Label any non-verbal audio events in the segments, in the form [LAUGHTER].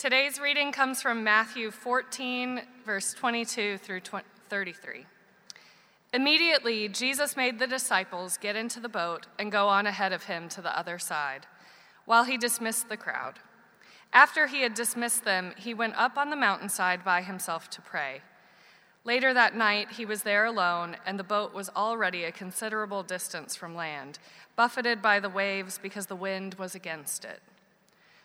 Today's reading comes from Matthew 14, verse 22 through 33. Immediately, Jesus made the disciples get into the boat and go on ahead of him to the other side, while he dismissed the crowd. After he had dismissed them, he went up on the mountainside by himself to pray. Later that night, he was there alone, and the boat was already a considerable distance from land, buffeted by the waves because the wind was against it.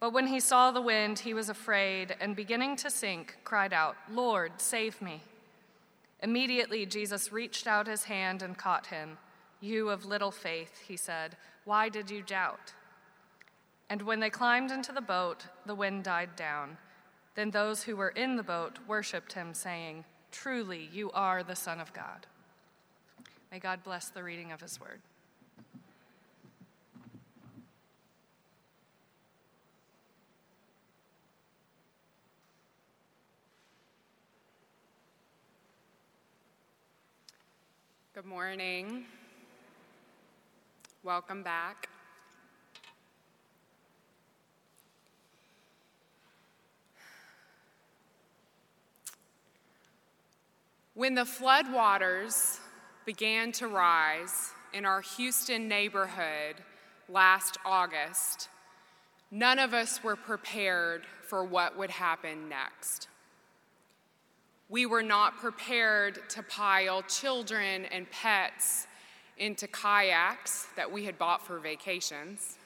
But when he saw the wind, he was afraid, and beginning to sink, cried out, Lord, save me. Immediately Jesus reached out his hand and caught him. You of little faith, he said, why did you doubt? And when they climbed into the boat, the wind died down. Then those who were in the boat worshiped him, saying, Truly, you are the Son of God. May God bless the reading of his word. Good morning. Welcome back. When the floodwaters began to rise in our Houston neighborhood last August, none of us were prepared for what would happen next. We were not prepared to pile children and pets into kayaks that we had bought for vacations.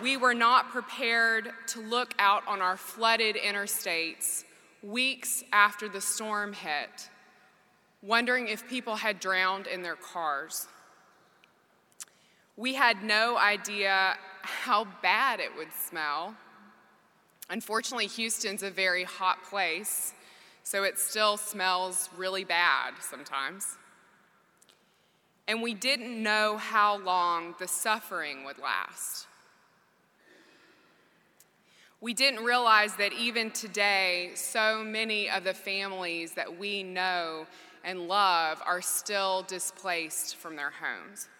We were not prepared to look out on our flooded interstates weeks after the storm hit, wondering if people had drowned in their cars. We had no idea how bad it would smell. Unfortunately, Houston's a very hot place, so it still smells really bad sometimes. And we didn't know how long the suffering would last. We didn't realize that even today, so many of the families that we know and love are still displaced from their homes.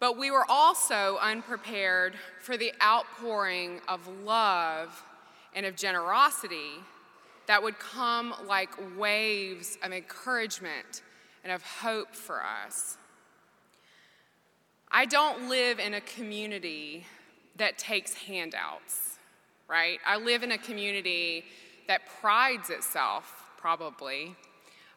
But we were also unprepared for the outpouring of love and of generosity that would come like waves of encouragement and of hope for us. I don't live in a community that takes handouts, right? I live in a community that prides itself, probably,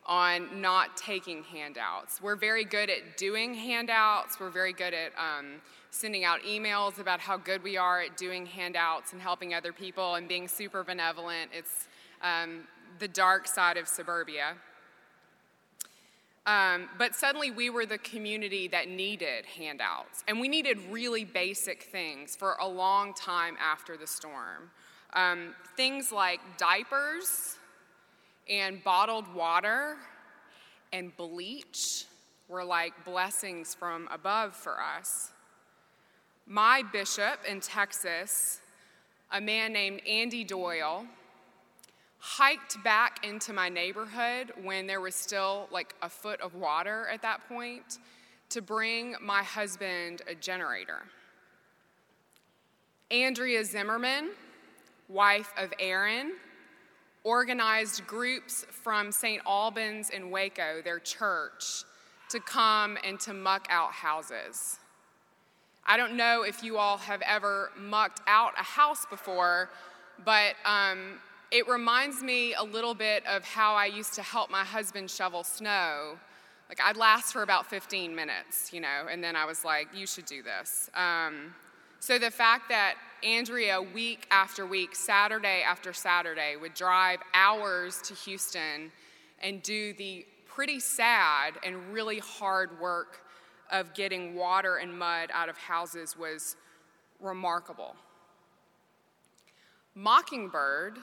on not taking handouts. We're very good at doing handouts, we're very good at um, sending out emails about how good we are at doing handouts and helping other people and being super benevolent. It's um, the dark side of suburbia. Um, but suddenly we were the community that needed handouts, and we needed really basic things for a long time after the storm. Um, things like diapers and bottled water and bleach were like blessings from above for us. My bishop in Texas, a man named Andy Doyle, hiked back into my neighborhood when there was still like a foot of water at that point to bring my husband a generator. Andrea Zimmerman, wife of Aaron, organized groups from St. Albans and Waco, their church, to come and to muck out houses. I don't know if you all have ever mucked out a house before, but um, it reminds me a little bit of how I used to help my husband shovel snow. Like, I'd last for about 15 minutes, you know, and then I was like, you should do this. Um, so the fact that Andrea, week after week, Saturday after Saturday, would drive hours to Houston and do the pretty sad and really hard work of getting water and mud out of houses was remarkable. Mockingbird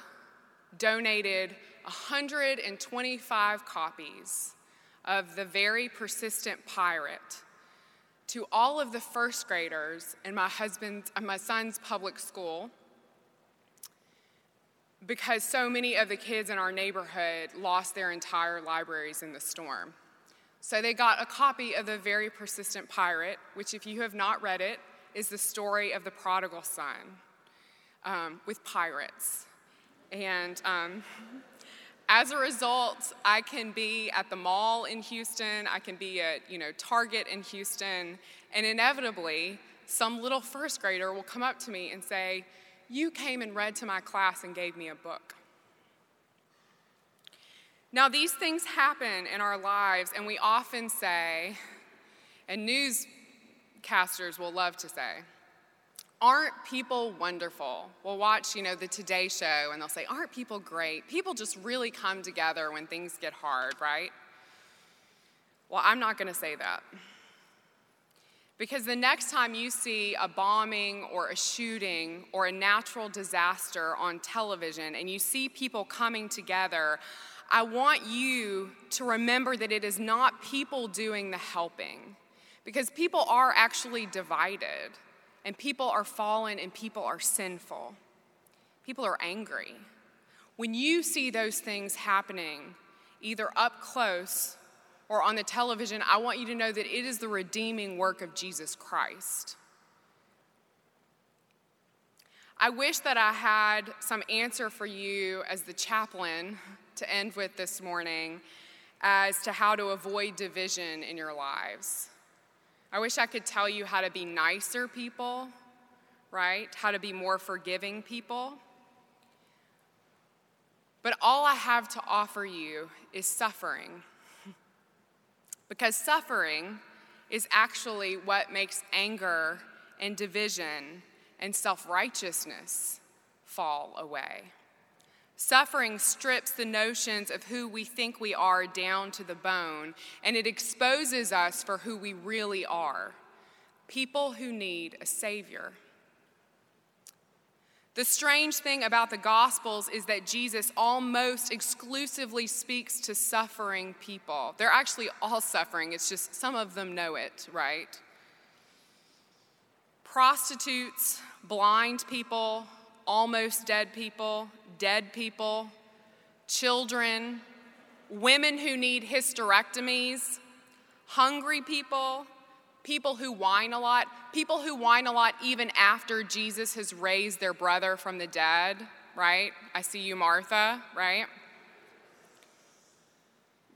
donated 125 copies of The Very Persistent Pirate to all of the first graders in my husband's uh, my son's public school because so many of the kids in our neighborhood lost their entire libraries in the storm. So they got a copy of The Very Persistent Pirate, which, if you have not read it, is the story of the prodigal son um, with pirates. And um, [LAUGHS] as a result, I can be at the mall in Houston, I can be at, you know, Target in Houston, and inevitably, some little first grader will come up to me and say, You came and read to my class and gave me a book. Now, these things happen in our lives, and we often say, and newscasters will love to say, Aren't people wonderful? We'll watch, you know, the Today Show and they'll say, Aren't people great? People just really come together when things get hard, right? Well, I'm not going to say that. Because the next time you see a bombing or a shooting or a natural disaster on television and you see people coming together, I want you to remember that it is not people doing the helping. Because people are actually divided and people are fallen and people are sinful. People are angry. When you see those things happening, either up close or on the television, I want you to know that it is the redeeming work of Jesus Christ. I wish that I had some answer for you as the chaplain to end with this morning as to how to avoid division in your lives. I wish I could tell you how to be nicer people, right? How to be more forgiving people. But all I have to offer you is suffering. [LAUGHS] because suffering is actually what makes anger and division and self righteousness fall away. Suffering strips the notions of who we think we are down to the bone, and it exposes us for who we really are people who need a Savior. The strange thing about the Gospels is that Jesus almost exclusively speaks to suffering people. They're actually all suffering, it's just some of them know it, right? Prostitutes, blind people, almost dead people, dead people, children, women who need hysterectomies, hungry people, people who whine a lot, people who whine a lot even after Jesus has raised their brother from the dead, right? I see you, Martha, right?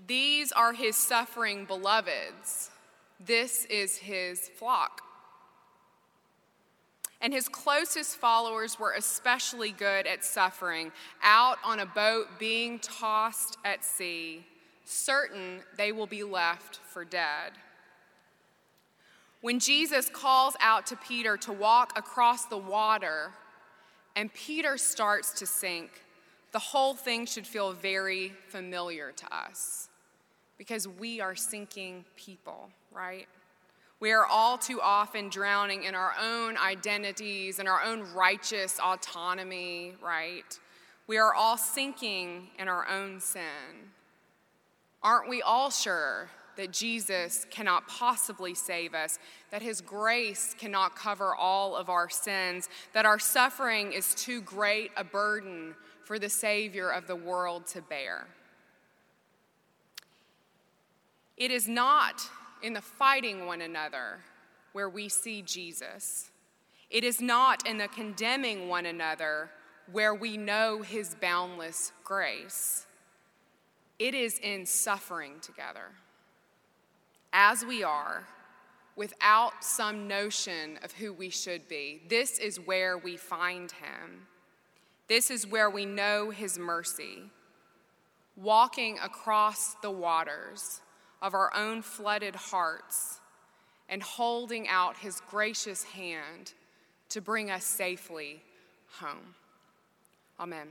These are his suffering beloveds. This is his flock. And his closest followers were especially good at suffering, out on a boat being tossed at sea, certain they will be left for dead. When Jesus calls out to Peter to walk across the water and Peter starts to sink, the whole thing should feel very familiar to us because we are sinking people, right? We are all too often drowning in our own identities and our own righteous autonomy, right? We are all sinking in our own sin. Aren't we all sure that Jesus cannot possibly save us, that his grace cannot cover all of our sins, that our suffering is too great a burden for the Savior of the world to bear? It is not in the fighting one another where we see Jesus. It is not in the condemning one another where we know his boundless grace. It is in suffering together, as we are, without some notion of who we should be. This is where we find him. This is where we know his mercy. Walking across the waters of our own flooded hearts and holding out his gracious hand to bring us safely home. Amen.